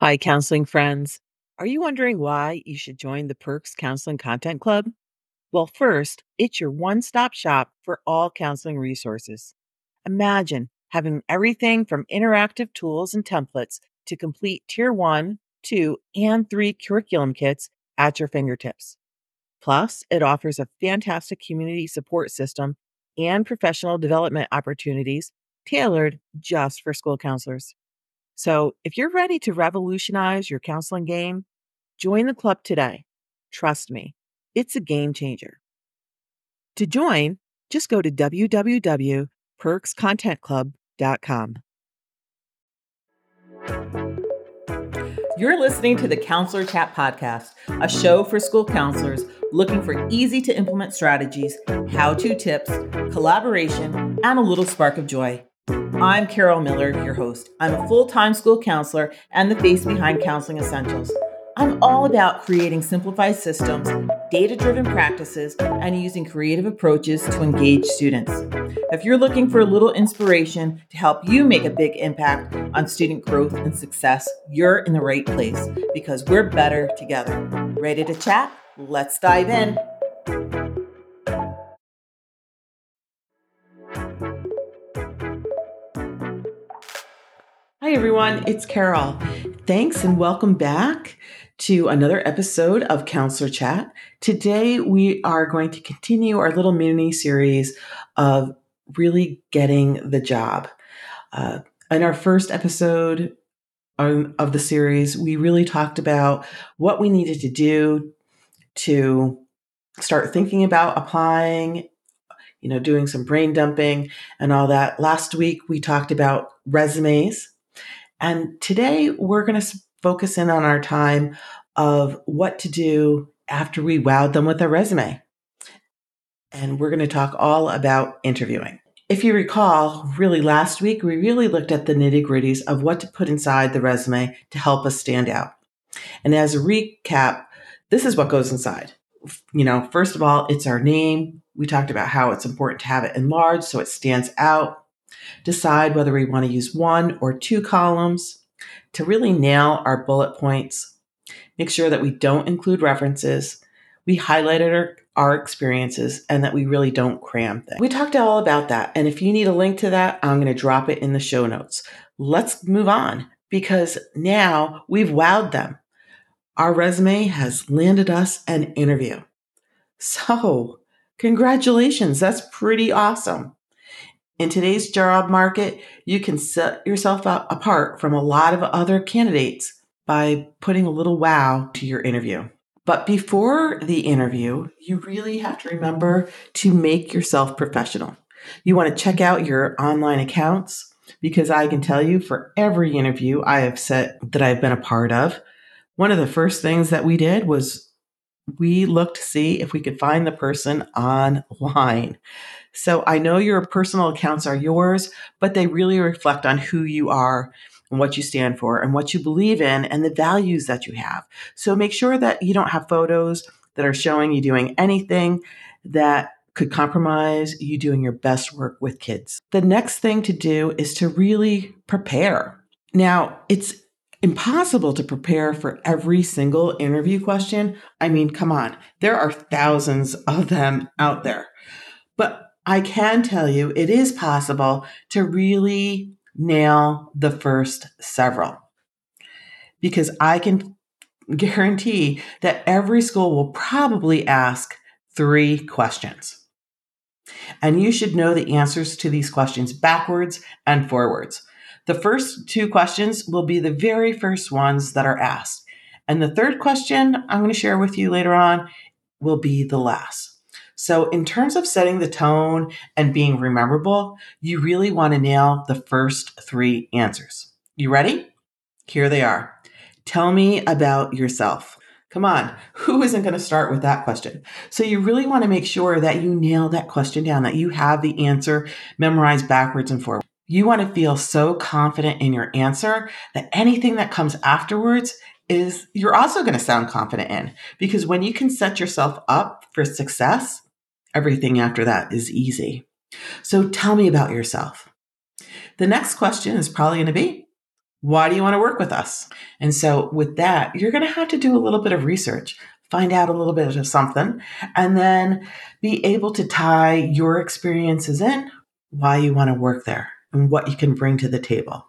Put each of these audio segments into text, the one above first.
Hi, counseling friends. Are you wondering why you should join the Perks Counseling Content Club? Well, first, it's your one stop shop for all counseling resources. Imagine having everything from interactive tools and templates to complete tier one, two, and three curriculum kits at your fingertips. Plus, it offers a fantastic community support system and professional development opportunities tailored just for school counselors. So, if you're ready to revolutionize your counseling game, join the club today. Trust me, it's a game changer. To join, just go to www.perkscontentclub.com. You're listening to the Counselor Chat Podcast, a show for school counselors looking for easy to implement strategies, how to tips, collaboration, and a little spark of joy. I'm Carol Miller, your host. I'm a full time school counselor and the face behind Counseling Essentials. I'm all about creating simplified systems, data driven practices, and using creative approaches to engage students. If you're looking for a little inspiration to help you make a big impact on student growth and success, you're in the right place because we're better together. Ready to chat? Let's dive in. Everyone. It's Carol. Thanks and welcome back to another episode of Counselor Chat. Today, we are going to continue our little mini series of really getting the job. Uh, in our first episode of the series, we really talked about what we needed to do to start thinking about applying you know, doing some brain dumping and all that. Last week, we talked about resumes and today we're going to focus in on our time of what to do after we wowed them with a resume. And we're going to talk all about interviewing. If you recall, really last week, we really looked at the nitty gritties of what to put inside the resume to help us stand out. And as a recap, this is what goes inside. You know, first of all, it's our name. We talked about how it's important to have it enlarged so it stands out decide whether we want to use one or two columns to really nail our bullet points. Make sure that we don't include references. We highlighted our, our experiences and that we really don't cram things. We talked all about that. And if you need a link to that, I'm going to drop it in the show notes. Let's move on because now we've wowed them. Our resume has landed us an interview. So, congratulations. That's pretty awesome. In today's job market, you can set yourself up apart from a lot of other candidates by putting a little wow to your interview. But before the interview, you really have to remember to make yourself professional. You want to check out your online accounts because I can tell you for every interview I have set that I've been a part of, one of the first things that we did was we looked to see if we could find the person online. So I know your personal accounts are yours, but they really reflect on who you are and what you stand for and what you believe in and the values that you have. So make sure that you don't have photos that are showing you doing anything that could compromise you doing your best work with kids. The next thing to do is to really prepare. Now, it's impossible to prepare for every single interview question. I mean, come on, there are thousands of them out there. But I can tell you it is possible to really nail the first several because I can guarantee that every school will probably ask three questions. And you should know the answers to these questions backwards and forwards. The first two questions will be the very first ones that are asked. And the third question I'm going to share with you later on will be the last. So, in terms of setting the tone and being rememberable, you really want to nail the first three answers. You ready? Here they are. Tell me about yourself. Come on, who isn't going to start with that question? So, you really want to make sure that you nail that question down, that you have the answer memorized backwards and forwards. You want to feel so confident in your answer that anything that comes afterwards is you're also going to sound confident in. Because when you can set yourself up for success, Everything after that is easy. So tell me about yourself. The next question is probably going to be Why do you want to work with us? And so, with that, you're going to have to do a little bit of research, find out a little bit of something, and then be able to tie your experiences in why you want to work there and what you can bring to the table.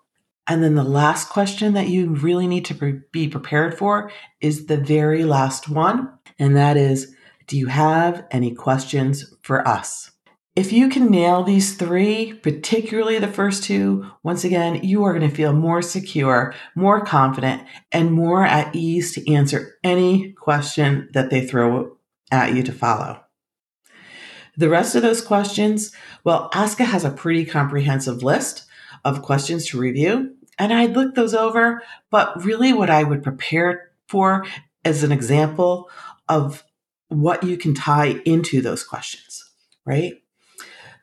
And then the last question that you really need to be prepared for is the very last one. And that is Do you have any questions for us? If you can nail these three, particularly the first two, once again, you are going to feel more secure, more confident, and more at ease to answer any question that they throw at you to follow. The rest of those questions, well, ASCA has a pretty comprehensive list of questions to review, and I'd look those over. But really, what I would prepare for as an example of what you can tie into those questions, right?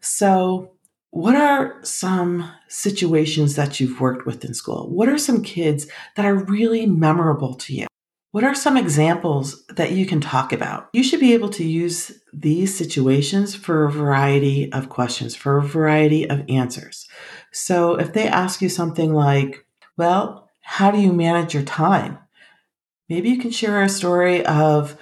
So, what are some situations that you've worked with in school? What are some kids that are really memorable to you? What are some examples that you can talk about? You should be able to use these situations for a variety of questions, for a variety of answers. So if they ask you something like, well, how do you manage your time? Maybe you can share a story of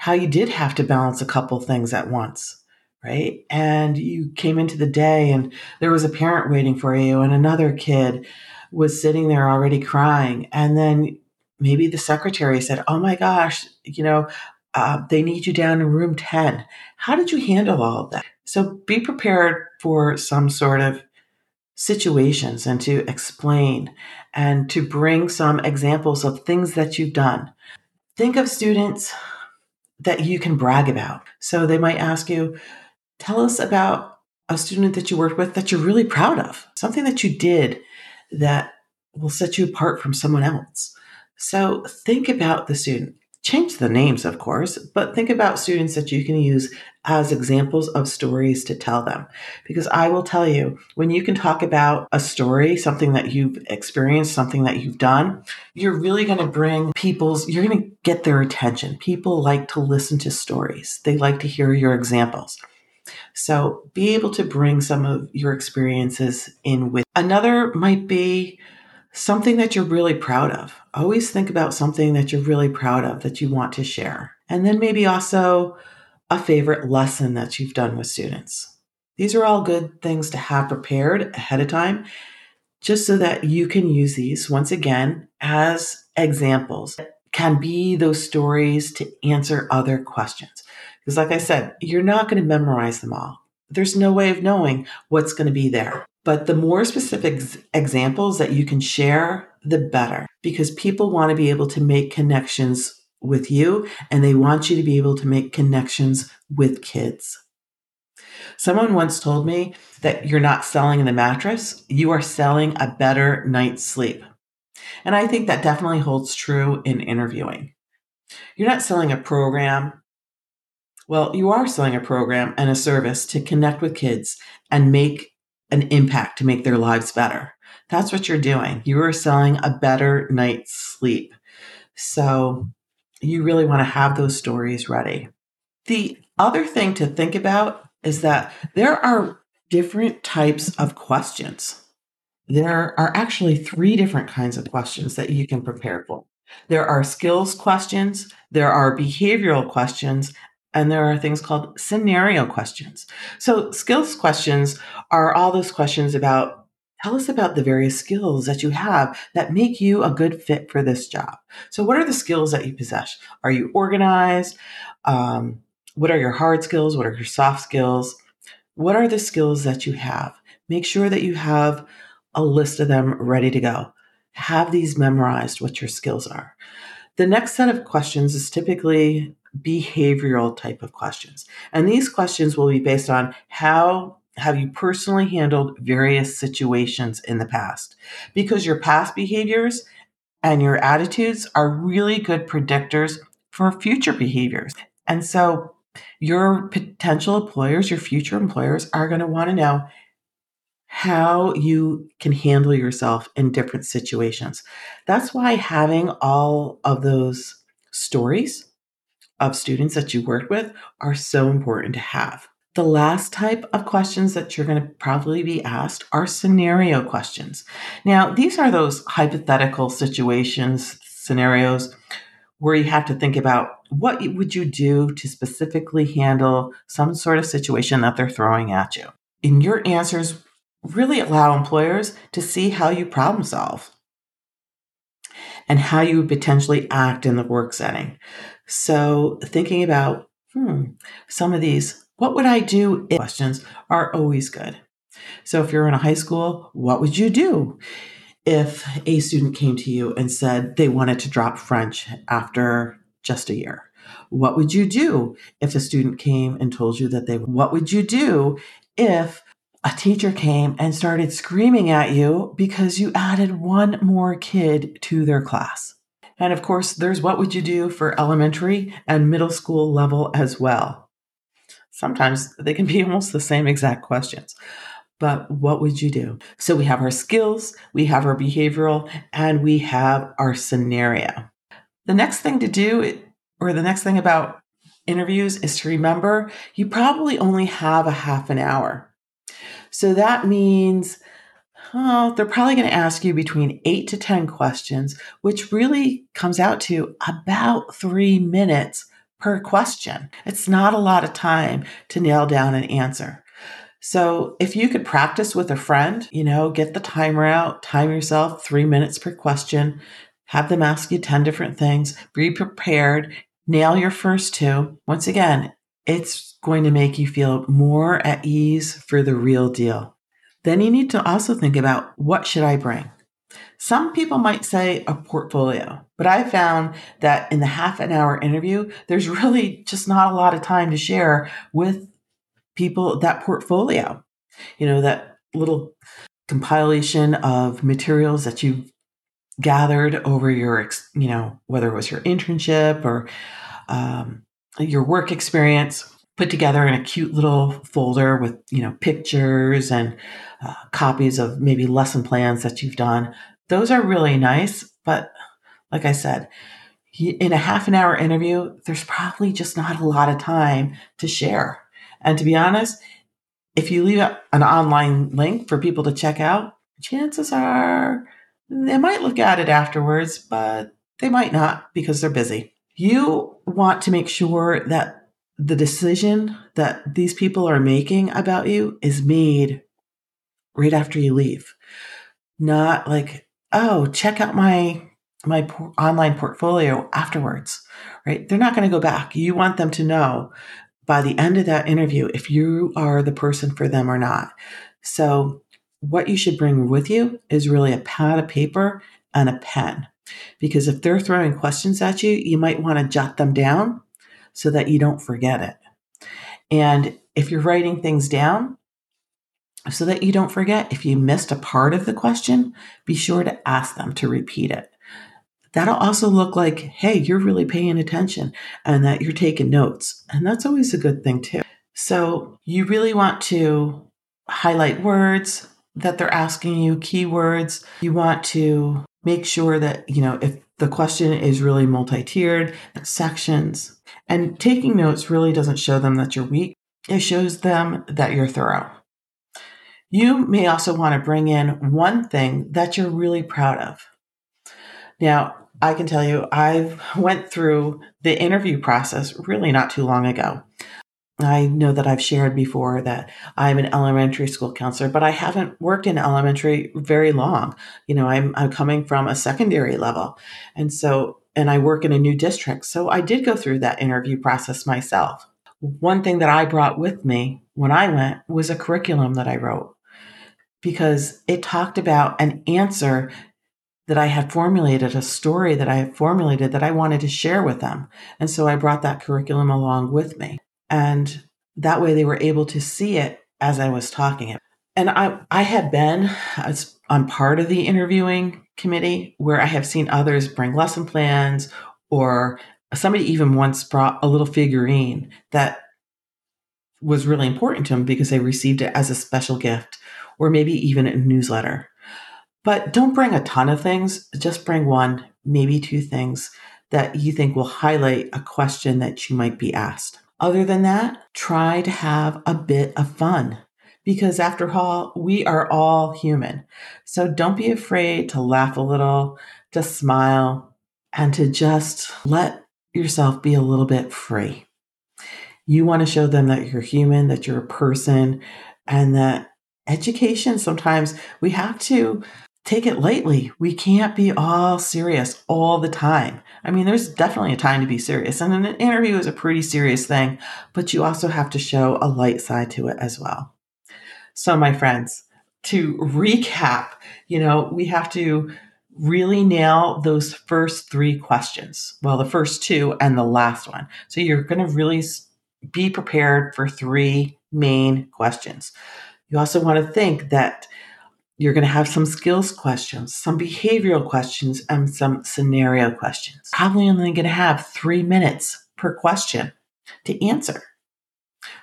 how you did have to balance a couple things at once, right? And you came into the day and there was a parent waiting for you and another kid was sitting there already crying. And then maybe the secretary said, Oh my gosh, you know, uh, they need you down in room 10. How did you handle all of that? So be prepared for some sort of situations and to explain and to bring some examples of things that you've done. Think of students that you can brag about. So they might ask you, Tell us about a student that you worked with that you're really proud of, something that you did that will set you apart from someone else. So think about the student. Change the names, of course, but think about students that you can use as examples of stories to tell them. Because I will tell you, when you can talk about a story, something that you've experienced, something that you've done, you're really going to bring people's, you're going to get their attention. People like to listen to stories, they like to hear your examples. So be able to bring some of your experiences in with. Another might be something that you're really proud of. Always think about something that you're really proud of that you want to share. And then maybe also a favorite lesson that you've done with students. These are all good things to have prepared ahead of time, just so that you can use these once again as examples. Can be those stories to answer other questions. Because, like I said, you're not going to memorize them all. There's no way of knowing what's going to be there. But the more specific examples that you can share, the better, because people want to be able to make connections with you and they want you to be able to make connections with kids. Someone once told me that you're not selling the mattress, you are selling a better night's sleep. And I think that definitely holds true in interviewing. You're not selling a program. Well, you are selling a program and a service to connect with kids and make an impact to make their lives better. That's what you're doing. You are selling a better night's sleep. So you really want to have those stories ready. The other thing to think about is that there are different types of questions. There are actually three different kinds of questions that you can prepare for. There are skills questions, there are behavioral questions, and there are things called scenario questions. So, skills questions are all those questions about tell us about the various skills that you have that make you a good fit for this job. So, what are the skills that you possess? Are you organized? Um, what are your hard skills? What are your soft skills? What are the skills that you have? Make sure that you have a list of them ready to go. Have these memorized what your skills are. The next set of questions is typically behavioral type of questions. And these questions will be based on how have you personally handled various situations in the past? Because your past behaviors and your attitudes are really good predictors for future behaviors. And so your potential employers, your future employers are going to want to know how you can handle yourself in different situations. That's why having all of those stories of students that you worked with are so important to have. The last type of questions that you're going to probably be asked are scenario questions. Now, these are those hypothetical situations, scenarios where you have to think about what would you do to specifically handle some sort of situation that they're throwing at you. And your answers really allow employers to see how you problem solve and how you would potentially act in the work setting. So, thinking about hmm, some of these, what would I do questions are always good. So, if you're in a high school, what would you do if a student came to you and said they wanted to drop French after just a year? What would you do if a student came and told you that they, what would you do if a teacher came and started screaming at you because you added one more kid to their class. And of course, there's what would you do for elementary and middle school level as well. Sometimes they can be almost the same exact questions. But what would you do? So we have our skills, we have our behavioral, and we have our scenario. The next thing to do, or the next thing about interviews, is to remember you probably only have a half an hour. So that means oh, they're probably going to ask you between eight to 10 questions, which really comes out to about three minutes per question. It's not a lot of time to nail down an answer. So if you could practice with a friend, you know, get the timer out, time yourself three minutes per question, have them ask you 10 different things, be prepared, nail your first two. Once again, it's going to make you feel more at ease for the real deal. Then you need to also think about what should I bring? Some people might say a portfolio, but I found that in the half an hour interview, there's really just not a lot of time to share with people that portfolio. You know, that little compilation of materials that you've gathered over your, you know, whether it was your internship or um, your work experience put together in a cute little folder with you know pictures and uh, copies of maybe lesson plans that you've done. Those are really nice but like i said in a half an hour interview there's probably just not a lot of time to share. And to be honest if you leave an online link for people to check out chances are they might look at it afterwards but they might not because they're busy. You want to make sure that the decision that these people are making about you is made right after you leave. Not like, oh, check out my my online portfolio afterwards, right? They're not going to go back. You want them to know by the end of that interview if you are the person for them or not. So, what you should bring with you is really a pad of paper and a pen. Because if they're throwing questions at you, you might want to jot them down so that you don't forget it. And if you're writing things down, so that you don't forget, if you missed a part of the question, be sure to ask them to repeat it. That'll also look like, hey, you're really paying attention and that you're taking notes. And that's always a good thing, too. So you really want to highlight words that they're asking you, keywords. You want to make sure that, you know, if the question is really multi tiered, sections, and taking notes really doesn't show them that you're weak, it shows them that you're thorough. You may also want to bring in one thing that you're really proud of. Now, I can tell you, I went through the interview process really not too long ago. I know that I've shared before that I'm an elementary school counselor, but I haven't worked in elementary very long. You know, I'm, I'm coming from a secondary level. And so, and I work in a new district. So I did go through that interview process myself. One thing that I brought with me when I went was a curriculum that I wrote because it talked about an answer that I had formulated, a story that I had formulated that I wanted to share with them. And so I brought that curriculum along with me. And that way they were able to see it as I was talking it. And I, I had been as, on part of the interviewing committee where I have seen others bring lesson plans or somebody even once brought a little figurine that was really important to them because they received it as a special gift or maybe even a newsletter. But don't bring a ton of things, just bring one, maybe two things that you think will highlight a question that you might be asked. Other than that, try to have a bit of fun because after all, we are all human. So don't be afraid to laugh a little, to smile, and to just let yourself be a little bit free. You want to show them that you're human, that you're a person, and that education sometimes we have to take it lightly. We can't be all serious all the time. I mean, there's definitely a time to be serious, and an interview is a pretty serious thing, but you also have to show a light side to it as well. So, my friends, to recap, you know, we have to really nail those first three questions. Well, the first two and the last one. So, you're going to really be prepared for three main questions. You also want to think that you're going to have some skills questions, some behavioral questions, and some scenario questions. Probably only going to have three minutes per question to answer.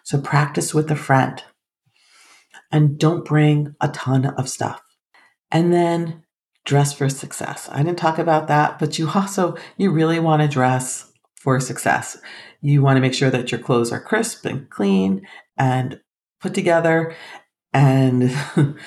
So practice with a friend and don't bring a ton of stuff. And then dress for success. I didn't talk about that, but you also, you really want to dress for success. You want to make sure that your clothes are crisp and clean and put together and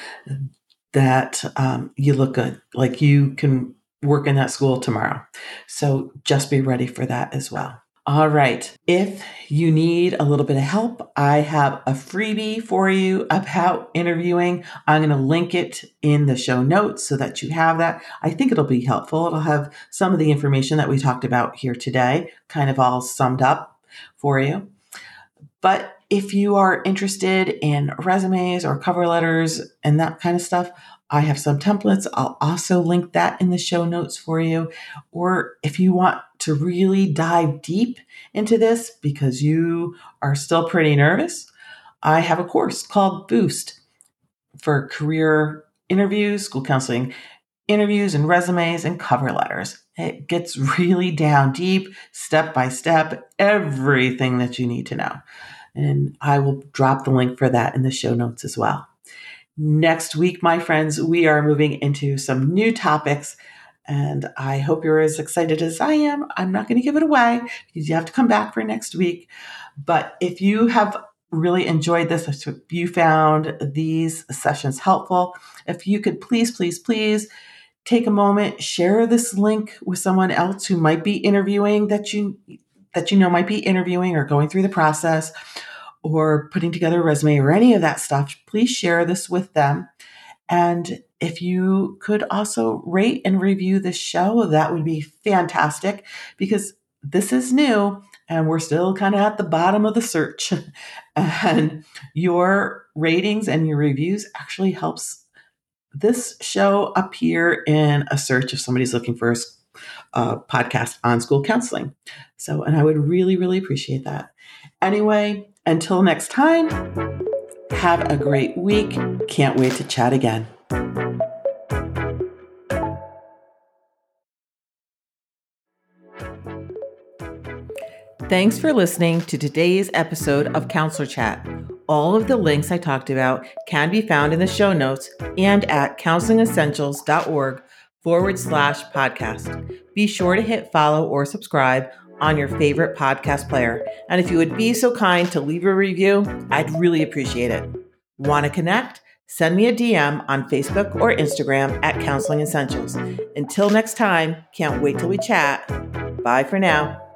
that um, you look good, like you can work in that school tomorrow. So just be ready for that as well. All right. If you need a little bit of help, I have a freebie for you about interviewing. I'm going to link it in the show notes so that you have that. I think it'll be helpful. It'll have some of the information that we talked about here today, kind of all summed up for you. But if you are interested in resumes or cover letters and that kind of stuff, I have some templates. I'll also link that in the show notes for you. Or if you want to really dive deep into this because you are still pretty nervous, I have a course called Boost for career interviews, school counseling interviews, and resumes and cover letters. It gets really down deep, step by step, everything that you need to know. And I will drop the link for that in the show notes as well. Next week, my friends, we are moving into some new topics. And I hope you're as excited as I am. I'm not going to give it away because you have to come back for next week. But if you have really enjoyed this, if you found these sessions helpful, if you could please, please, please take a moment, share this link with someone else who might be interviewing that you that you know might be interviewing or going through the process or putting together a resume or any of that stuff, please share this with them. And if you could also rate and review this show, that would be fantastic because this is new and we're still kind of at the bottom of the search. and your ratings and your reviews actually helps this show appear in a search if somebody's looking for a podcast on school counseling. So, and I would really, really appreciate that. Anyway, until next time, have a great week. Can't wait to chat again. Thanks for listening to today's episode of Counselor Chat. All of the links I talked about can be found in the show notes and at counselingessentials.org forward slash podcast. Be sure to hit follow or subscribe on your favorite podcast player. And if you would be so kind to leave a review, I'd really appreciate it. Want to connect? Send me a DM on Facebook or Instagram at Counseling Essentials. Until next time, can't wait till we chat. Bye for now.